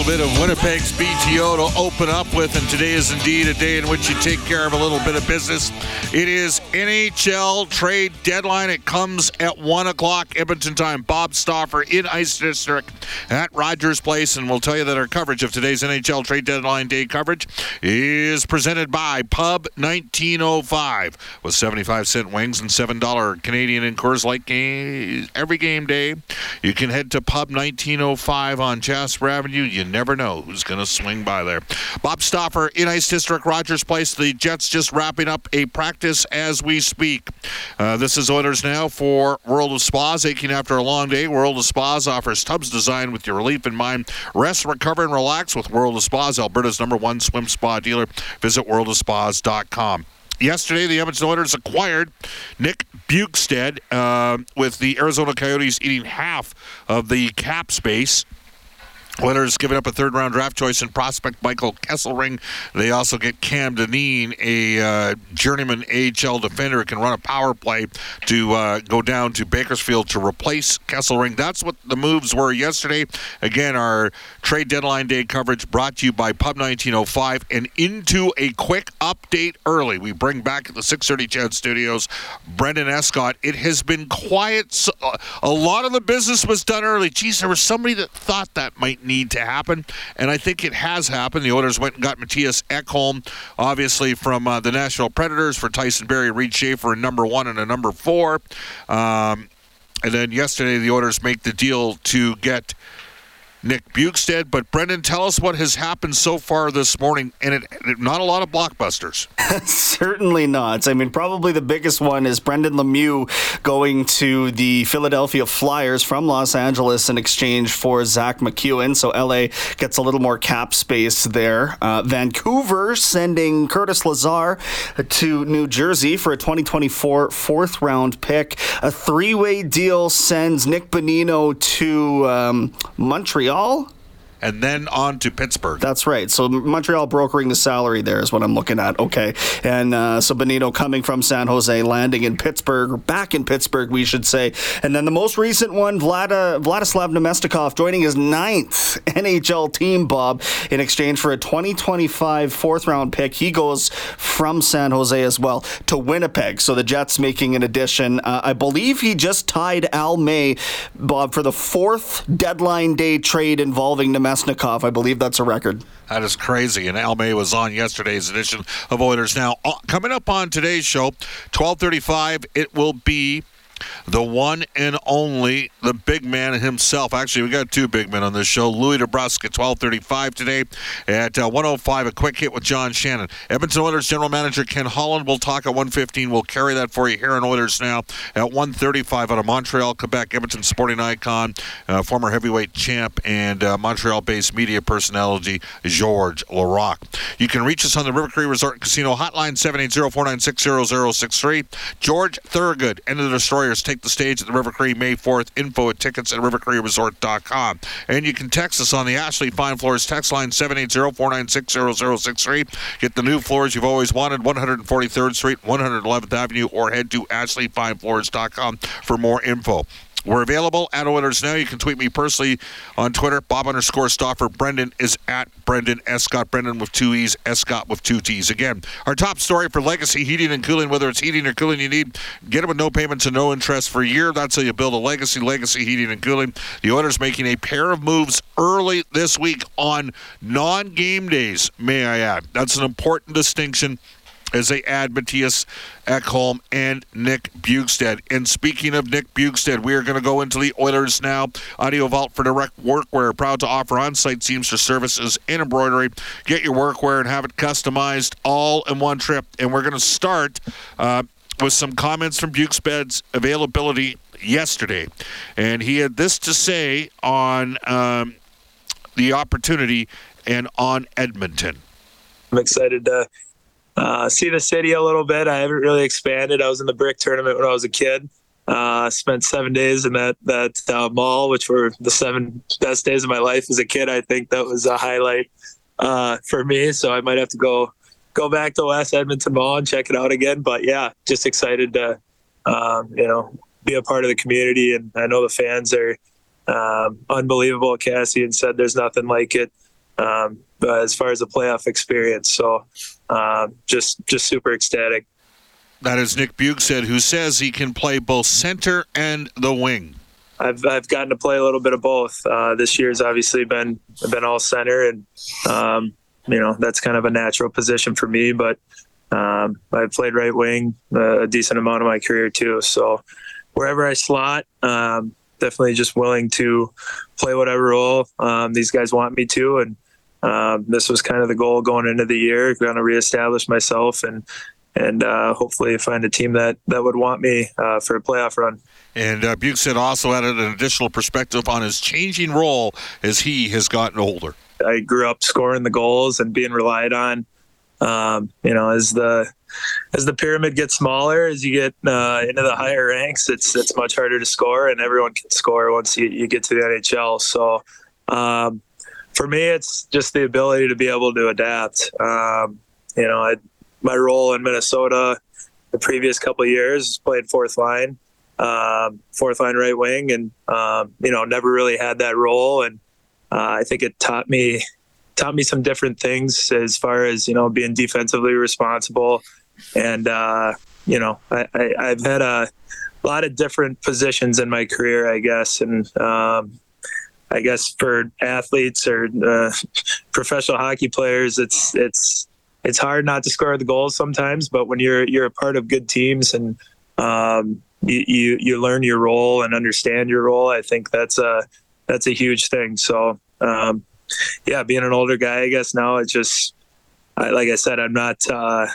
Little bit of Winnipeg's BTO to open up with, and today is indeed a day in which you take care of a little bit of business. It is NHL trade deadline. It comes at 1 o'clock Edmonton time. Bob Stauffer in Ice District at Rogers Place, and we'll tell you that our coverage of today's NHL trade deadline day coverage is presented by Pub 1905 with 75 cent wings and $7 Canadian and Coors Light game every game day. You can head to Pub 1905 on Jasper Avenue. You never know who's going to swing by there. Bob Stauffer in Ice District, Rogers Place. The Jets just wrapping up a practice as we speak. Uh, this is Oilers now for World of Spas. Aching after a long day, World of Spas offers tubs designed with your relief in mind. Rest, recover, and relax with World of Spas, Alberta's number one swim spa dealer. Visit worldofspas.com. Yesterday, the Edmonton Oilers acquired Nick Bjugstad uh, with the Arizona Coyotes eating half of the cap space. Oilers giving up a third round draft choice and prospect Michael Kesselring. They also get Cam Dineen, a uh, journeyman AHL defender who can run a power play to uh, go down to Bakersfield to replace Kesselring. That's what the moves were yesterday. Again, our trade deadline day coverage brought to you by Pub 1905 and into a quick update early. We bring back the 630 CHED Studios Brendan Escott. It has been quiet. So, uh, a lot of the business was done early. Geez, there was somebody that thought that might need to happen, and I think it has happened. The Oilers went and got Mattias Ekholm, obviously from uh, the Nashville Predators for Tyson Barrie, Reid Schaefer, a number one and a number four. Um, and then yesterday, the Oilers make the deal to get Nick Bjugstad. But Brendan, tell us what has happened so far this morning, and it, it, not a lot of blockbusters. Certainly not. I mean, probably the biggest one is Brendan Lemieux going to the Philadelphia Flyers from Los Angeles in exchange for Zach McEwen. So LA gets a little more cap space there. Uh, Vancouver sending Curtis Lazar to New Jersey for a 2024 fourth round pick. A three way deal sends Nick Bonino to um, Montreal Montreal and then on to Pittsburgh. That's right. So Montreal brokering the salary there is what I'm looking at. Okay, and uh, so Bonino coming from San Jose, landing in Pittsburgh, back in Pittsburgh, we should say. And then the most recent one, Vlada, Vladislav Namestnikov joining his ninth NHL team, Bob, in exchange for a 2025 fourth round pick. He goes from San Jose as well to Winnipeg. So the Jets making an addition. Uh, I believe he just tied Al May, Bob, for the fourth deadline day trade involving Namestnikov Namestnikov. I believe that's a record. That is crazy. And Al May was on yesterday's edition of Oilers Now. Uh, coming up on today's show, 1235, it will be the one and only, the big man himself. Actually, we got two big men on this show. Louie DeBrusk at 12:35 today. At uh, 105, a quick hit with John Shannon. Edmonton Oilers general manager Ken Holland will talk at 115. We'll carry that for you here in Oilers now at 135 out of Montreal, Quebec. Edmonton sporting icon, uh, former heavyweight champ, and uh, Montreal-based media personality George Laraque. You can reach us on the River Cree Resort Casino hotline 780-496-0063. George Thorogood, end of the take the stage at the River Cree May 4th. Info at tickets at rivercreeresort.com. And you can text us on the Ashley Fine Floors text line 780-496-0063. Get the new floors you've always wanted, 143rd Street, 111th Avenue, or head to ashleyfinefloors.com for more info. We're available at Oilers Now. You can tweet me personally on Twitter. Bob underscore Stauffer. Brendan is at Brendan Escott. Brendan with two E's, Escott with two T's. Again, our top story for Legacy Heating and Cooling, whether it's heating or cooling you need, get it with no payments and no interest for a year. That's how you build a legacy. Legacy Heating and Cooling. The Oilers making a pair of moves early this week on non game days, may I add. That's an important distinction as they add Mattias Ekholm and Nick Bjugstad. And speaking of Nick Bjugstad, we are going to go into the Oilers now. Audio Vault for Direct Workwear, proud to offer on-site seamstress services and embroidery. Get your workwear and have it customized all in one trip. And we're going to start uh, with some comments from Bjugstad's availability yesterday. And he had this to say on um, the opportunity and on Edmonton. I'm excited to uh, see the city a little bit. I haven't really expanded. I was in the brick tournament when I was a kid. Uh, spent seven days in that that uh, mall, which were the seven best days of my life as a kid. I think that was a highlight uh, for me. So I might have to go go back to West Edmonton Mall and check it out again. But yeah, just excited to um, you know be a part of the community, and I know the fans are um, unbelievable. and said there's nothing like it um, as far as the playoff experience. So um, just just super ecstatic. That is Nick Bjugstad, who says he can play both center and the wing. I've I've gotten to play a little bit of both. Uh, this year's obviously been been all center, and um, you know that's kind of a natural position for me. But um, I've played right wing a decent amount of my career too. So wherever I slot, um, definitely just willing to play whatever role um, these guys want me to, and um, this was kind of the goal going into the year, going to reestablish myself and and uh, hopefully find a team that that would want me uh, for a playoff run. And uh, Bjugstad also added an additional perspective on his changing role as he has gotten older. I grew up scoring the goals and being relied on. Um, you know, as the as the pyramid gets smaller, as you get uh, into the higher ranks, it's it's much harder to score, and everyone can score once you, you get to the NHL. So, um, for me, it's just the ability to be able to adapt. Um, you know, I, my role in Minnesota the previous couple years played fourth line, um, fourth line right wing, and um, you know, never really had that role. And uh, I think it taught me taught me some different things as far as you know being defensively responsible, and uh, you know, I, I, have had a lot of different positions in my career, I guess, and um, I guess for athletes or uh, professional hockey players, it's it's it's hard not to score the goals sometimes. But when you're you're a part of good teams and um, you, you, you learn your role and understand your role, I think that's a that's a huge thing. So um, yeah, being an older guy, I guess now it's just I, like I said, I'm not. Uh,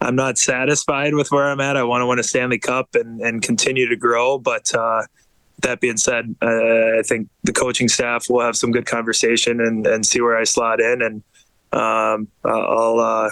I'm not satisfied with where I'm at. I want to win a Stanley Cup and, and continue to grow, but uh, that being said, uh, I think the coaching staff will have some good conversation and, and see where I slot in, and um, I'll uh,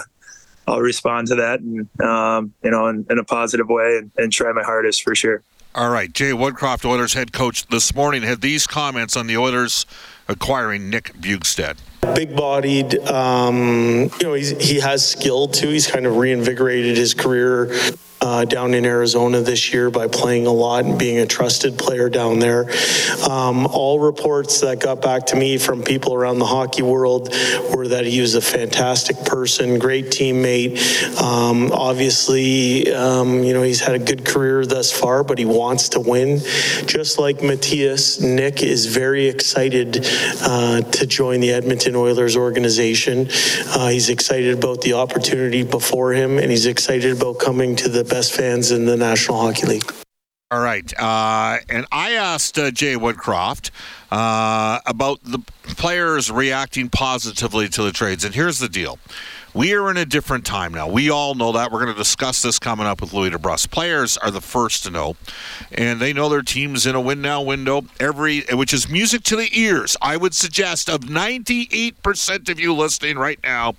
I'll respond to that, and um, you know, in, in, a positive way, and, and try my hardest for sure. All right, Jay Woodcroft, Oilers head coach, this morning had these comments on the Oilers acquiring Nick Bjugstad big bodied. Um, you know, he has skill too. He's kind of reinvigorated his career uh, down in Arizona this year by playing a lot and being a trusted player down there. Um, all reports that got back to me from people around the hockey world were that he was a fantastic person, great teammate. Um, obviously, um, you know, he's had a good career thus far, but he wants to win. Just like Mattias, Nick is very excited uh, to join the Edmonton Oilers organization. Uh, he's excited about the opportunity before him, and he's excited about coming to the best fans in the National Hockey League. All right. Uh, and I asked uh, Jay Woodcroft uh, about the players reacting positively to the trades. And here's the deal. We are in a different time now. We all know that. We're going to discuss this coming up with Louie DeBrusk. Players are the first to know, and they know their team's in a win now window, every which is music to the ears. I would suggest of 98% of you listening right now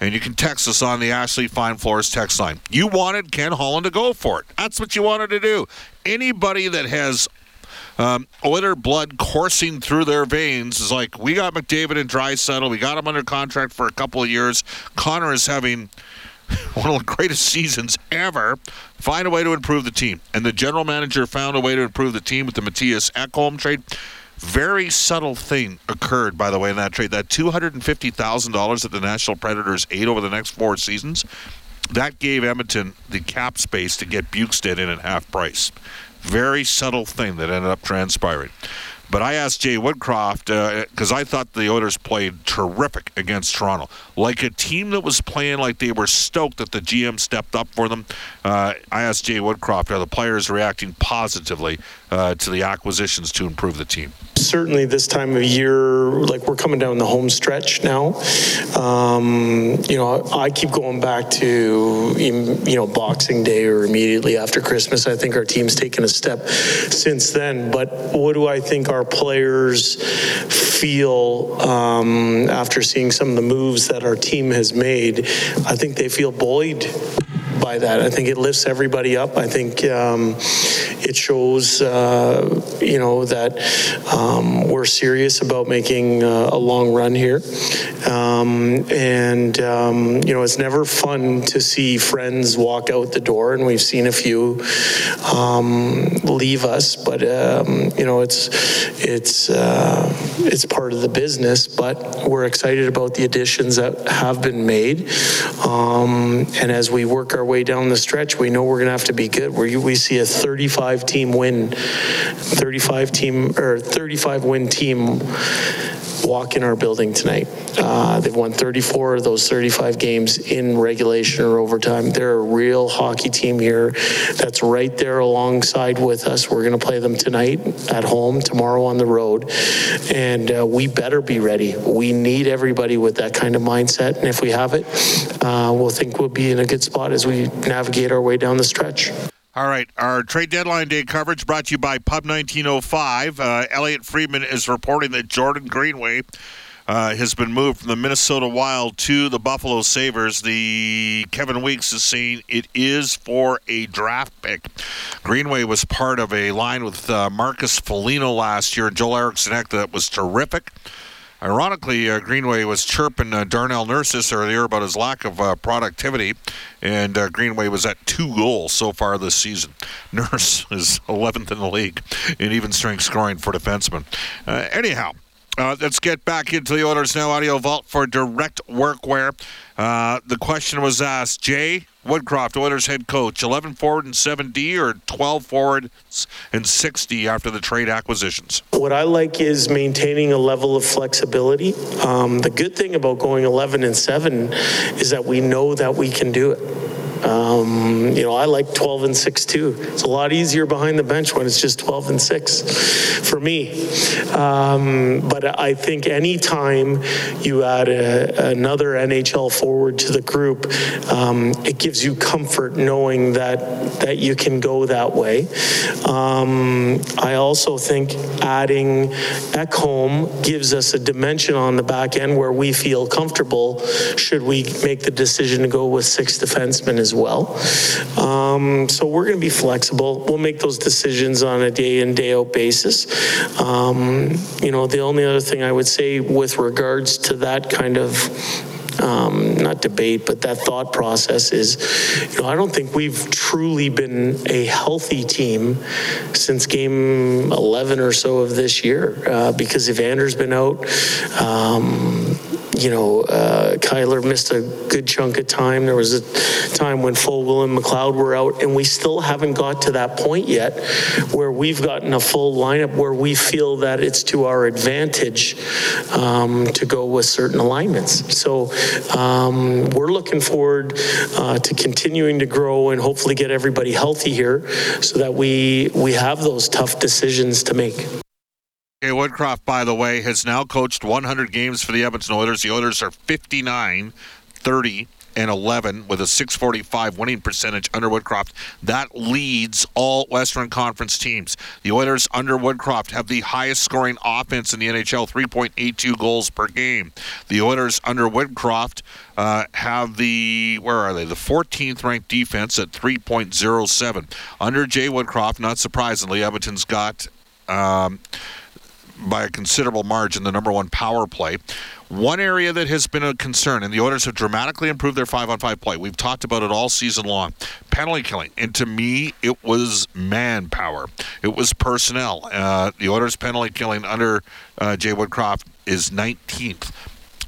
and you can text us on the Ashley Fine Floors text line. You wanted Ken Holland to go for it. That's what you wanted to do. Anybody that has um, Oiler blood coursing through their veins is like, we got McDavid and Draisaitl. We got him under contract for a couple of years. Connor is having one of the greatest seasons ever. Find a way to improve the team. And the general manager found a way to improve the team with the Mattias Ekholm trade. Very subtle thing occurred, by the way, in that trade. That $250,000 that the Nashville Predators ate over the next four seasons, that gave Edmonton the cap space to get Bjugstad in at half price. Very subtle thing that ended up transpiring. But I asked Jay Woodcroft because uh, I thought the Oilers played terrific against Toronto, like a team that was playing like they were stoked that the GM stepped up for them. Uh, I asked Jay Woodcroft, are the players reacting positively uh, to the acquisitions to improve the team? certainly this time of year, like we're coming down the home stretch now. Um, you know, I keep going back to, you know, Boxing Day or immediately after Christmas. I think our team's taken a step since then. But what do I think our players feel um, after seeing some of the moves that our team has made? I think they feel buoyed by that. I think it lifts everybody up. I think um, it shows, uh, you know, that um, we're serious about making uh, a long run here. Um, and, um, you know, it's never fun to see friends walk out the door, and we've seen a few um, leave us, but, um, you know, it's, it's, uh, it's part of the business, but we're excited about the additions that have been made. and as we work our way down the stretch, we know we're going to have to be good. We, we see a 35 team win, 35 team or 35 win team walk in our building tonight. Uh, they've won 34 of those 35 games in regulation or overtime. They're a real hockey team here that's right there alongside with us. We're going to play them tonight at home, tomorrow on the road, and uh, we better be ready. We need everybody with that kind of mindset, and if we have it, uh, we'll think we'll be in a good spot as we navigate our way down the stretch. All right, our trade deadline day coverage brought to you by Pub 1905. Uh, Elliotte Friedman is reporting that Jordan Greenway uh, has been moved from the Minnesota Wild to the Buffalo Sabres. The Kevin Weekes is saying it is for a draft pick. Greenway was part of a line with uh, Marcus Foligno last year, Joel Eriksson Ek that was terrific. Ironically, uh, Greenway was chirping uh, Darnell Nurse earlier about his lack of uh, productivity, and uh, Greenway was at two goals so far this season. Nurse is 11th in the league in even strength scoring for defensemen. Uh, anyhow, uh, let's get back into the Oilers Now Audio Vault for direct workwear. Uh, the question was asked Jay Woodcroft, Oilers head coach, 11 forward and 7D or 12 forward and 6D after the trade acquisitions? What I like is maintaining a level of flexibility. Um, the good thing about going 11 and 7 is that we know that we can do it. Um, you know, I like 12 and 6 too. It's a lot easier behind the bench when it's just 12 and 6 for me. Um, but I think anytime you add a, another NHL forward to the group, um, it gives you comfort knowing that that you can go that way. Um, I also think adding Ekholm gives us a dimension on the back end where we feel comfortable should we make the decision to go with six defensemen as well. Um, so we're going to be flexible. We'll make those decisions on a day in, day out basis. Um, you know, the only other thing I would say with regards to that kind of um, not debate, but that thought process is, you know, I don't think we've truly been a healthy team since game 11 or so of this year uh, because Evander's been out. Um, you know, uh, Kailer missed a good chunk of time. There was a time when Foegele and McLeod were out, and we still haven't got to that point yet where we've gotten a full lineup where we feel that it's to our advantage um, to go with certain alignments. So um, we're looking forward uh, to continuing to grow and hopefully get everybody healthy here so that we we have those tough decisions to make. Okay, Woodcroft, by the way, has now coached 100 games for the Edmonton Oilers. The Oilers are 59, 30, and 11 with a 645 winning percentage under Woodcroft. That leads all Western Conference teams. The Oilers under Woodcroft have the highest scoring offense in the NHL, 3.82 goals per game. The Oilers under Woodcroft uh, have the, where are they? The 14th ranked defense at 3.07. Under Jay Woodcroft, not surprisingly, Edmonton's got. Um, by a considerable margin the number one power play. One area that has been a concern, and the Oilers have dramatically improved their five on five play. We've talked about it all season long. Penalty killing. And to me, it was manpower, it was personnel. Uh, the Oilers' penalty killing under uh, Jay Woodcroft is 19th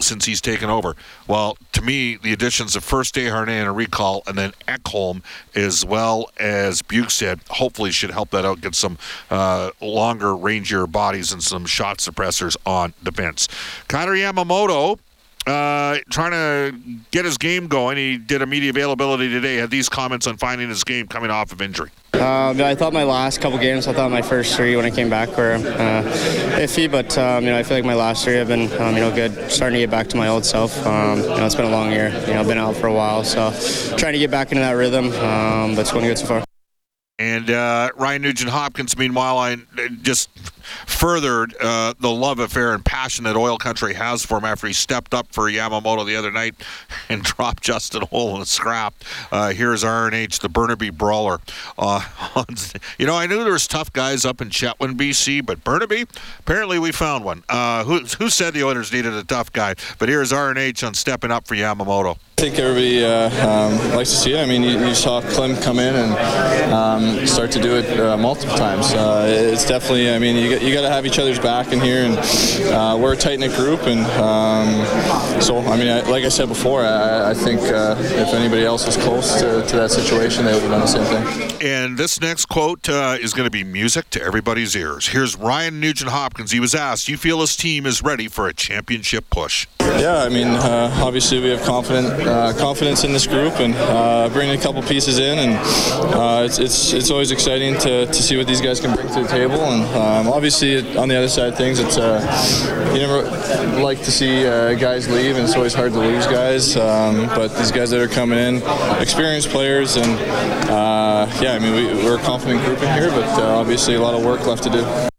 since he's taken over. Well, to me, the additions of first Desharnais and a recall, and then Ekholm, as well as Bjugstad, hopefully should help that out, get some uh, longer, rangier bodies and some shot suppressors on defense. Kailer Yamamoto uh, trying to get his game going. He did a media availability today. Had these comments on finding his game coming off of injury. Um, I thought my last couple games, I thought my first three when I came back were uh, iffy, but um, you know I feel like my last three have been um, you know good. Starting to get back to my old self. Um, you know it's been a long year. You know I've been out for a while, so trying to get back into that rhythm. Um, but it's going good so far. And uh, Ryan Nugent Hopkins, meanwhile, I just furthered uh, the love affair and passion that Oil Country has for him after he stepped up for Yamamoto the other night and dropped Justin Holl in a scrap. Uh, here's RNH, the Burnaby Brawler. Uh, you know, I knew there was tough guys up in Chetwynd, BC, but Burnaby, apparently we found one. Uh, who, who said the Oilers needed a tough guy? But here's RNH on stepping up for Yamamoto. I think everybody uh, um, likes to see it. I mean, you, you, saw Klim come in and um, start to do it uh, multiple times. Uh, it's definitely, I mean, you, you got to have each other's back in here, and uh, we're a tight knit group. And um, so, I mean, I, like I said before, I, I think uh, if anybody else was close to, to, that situation, they would have done the same thing. And this next quote uh, is going to be music to everybody's ears. Here's Ryan Nugent Hopkins. He was asked, "You feel his team is ready for a championship push?" Yeah, I mean, obviously we have confidence uh, confidence in this group and uh, bringing a couple pieces in, and uh, it's, it's it's always exciting to, to see what these guys can bring to the table. And um, obviously, on the other side of things, it's uh, you never like to see uh, guys leave, and it's always hard to lose guys. Um, but these guys that are coming in, experienced players, and uh, yeah, I mean, we, are a confident group in here, but obviously a lot of work left to do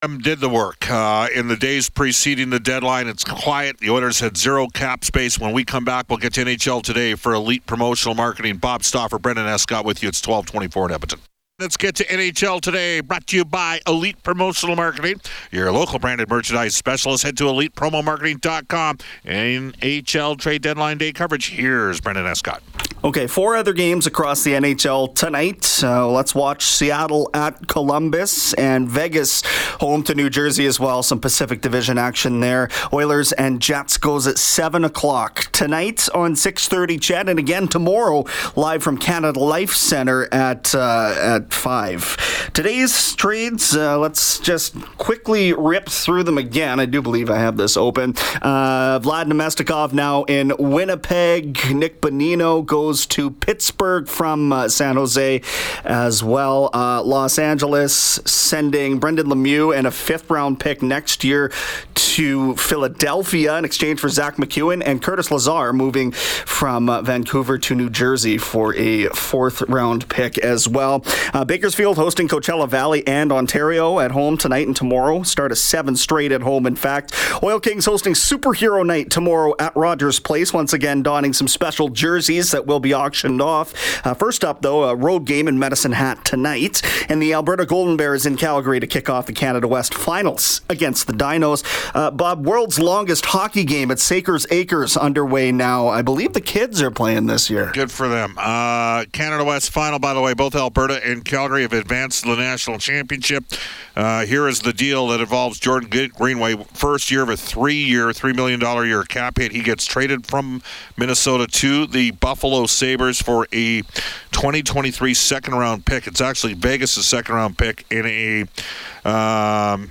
did the work uh, in the days preceding the deadline. It's quiet. The Oilers had zero cap space. When we come back, we'll get to NHL today for elite promotional marketing. Bob Stauffer, Brendan Escott with you. It's twelve twenty four in Edmonton. Let's get to NHL today, brought to you by Elite Promotional Marketing, your local branded merchandise specialist. Head to elitepromomarketing.com. NHL trade deadline day coverage. Here's Brendan Escott. Okay, four other games across the NHL tonight. Uh, let's watch Seattle at Columbus and Vegas home to New Jersey as well. Some Pacific Division action there. Oilers and Jets goes at seven o'clock tonight on six thirty. CHED and again tomorrow live from Canada Life Center at uh, at five. Today's trades, uh, let's just quickly rip through them again. I do believe I have this open. Uh, Vlad Namestnikov now in Winnipeg. Nick Bonino goes to Pittsburgh from uh, San Jose as well. Uh, Los Angeles sending Brendan Lemieux and a fifth round pick next year to Philadelphia in exchange for Zach McEwen and Curtis Lazar moving from uh, Vancouver to New Jersey for a fourth round pick as well. Uh, Bakersfield hosting Coachella Valley and Ontario at home tonight and tomorrow. Start a seven straight at home, in fact. Oil Kings hosting Superhero Night tomorrow at Rogers Place, once again donning some special jerseys that will be auctioned off. Uh, first up, though, a road game in Medicine Hat tonight, and the Alberta Golden Bears in Calgary to kick off the Canada West Finals against the Dinos. Uh, Bob, world's longest hockey game at Saiker's Acres underway now. I believe the kids are playing this year. Good for them. Uh, Canada West Final, by the way, both Alberta and Calgary have advanced to the national championship. Uh, here is the deal that involves Jordan Greenway. First year of a three-year, $3 million year cap hit. He gets traded from Minnesota to the Buffalo Sabres for a 2023 second-round pick. It's actually Vegas' second-round pick in a... Um,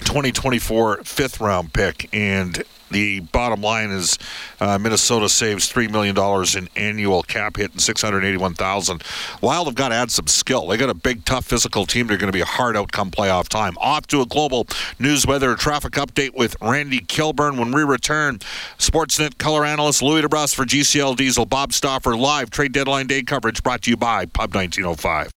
2024 fifth round pick and the bottom line is uh, Minnesota saves $3 million in annual cap hit and 681000 Wild have got to add some skill. They got a big, tough physical team. They're going to be a hard outcome playoff time. Off to a global news weather traffic update with Randy Kilburn. When we return, Sportsnet color analyst Louie DeBrusk for GCL Diesel, Bob Stauffer live trade deadline day coverage brought to you by Pub 1905.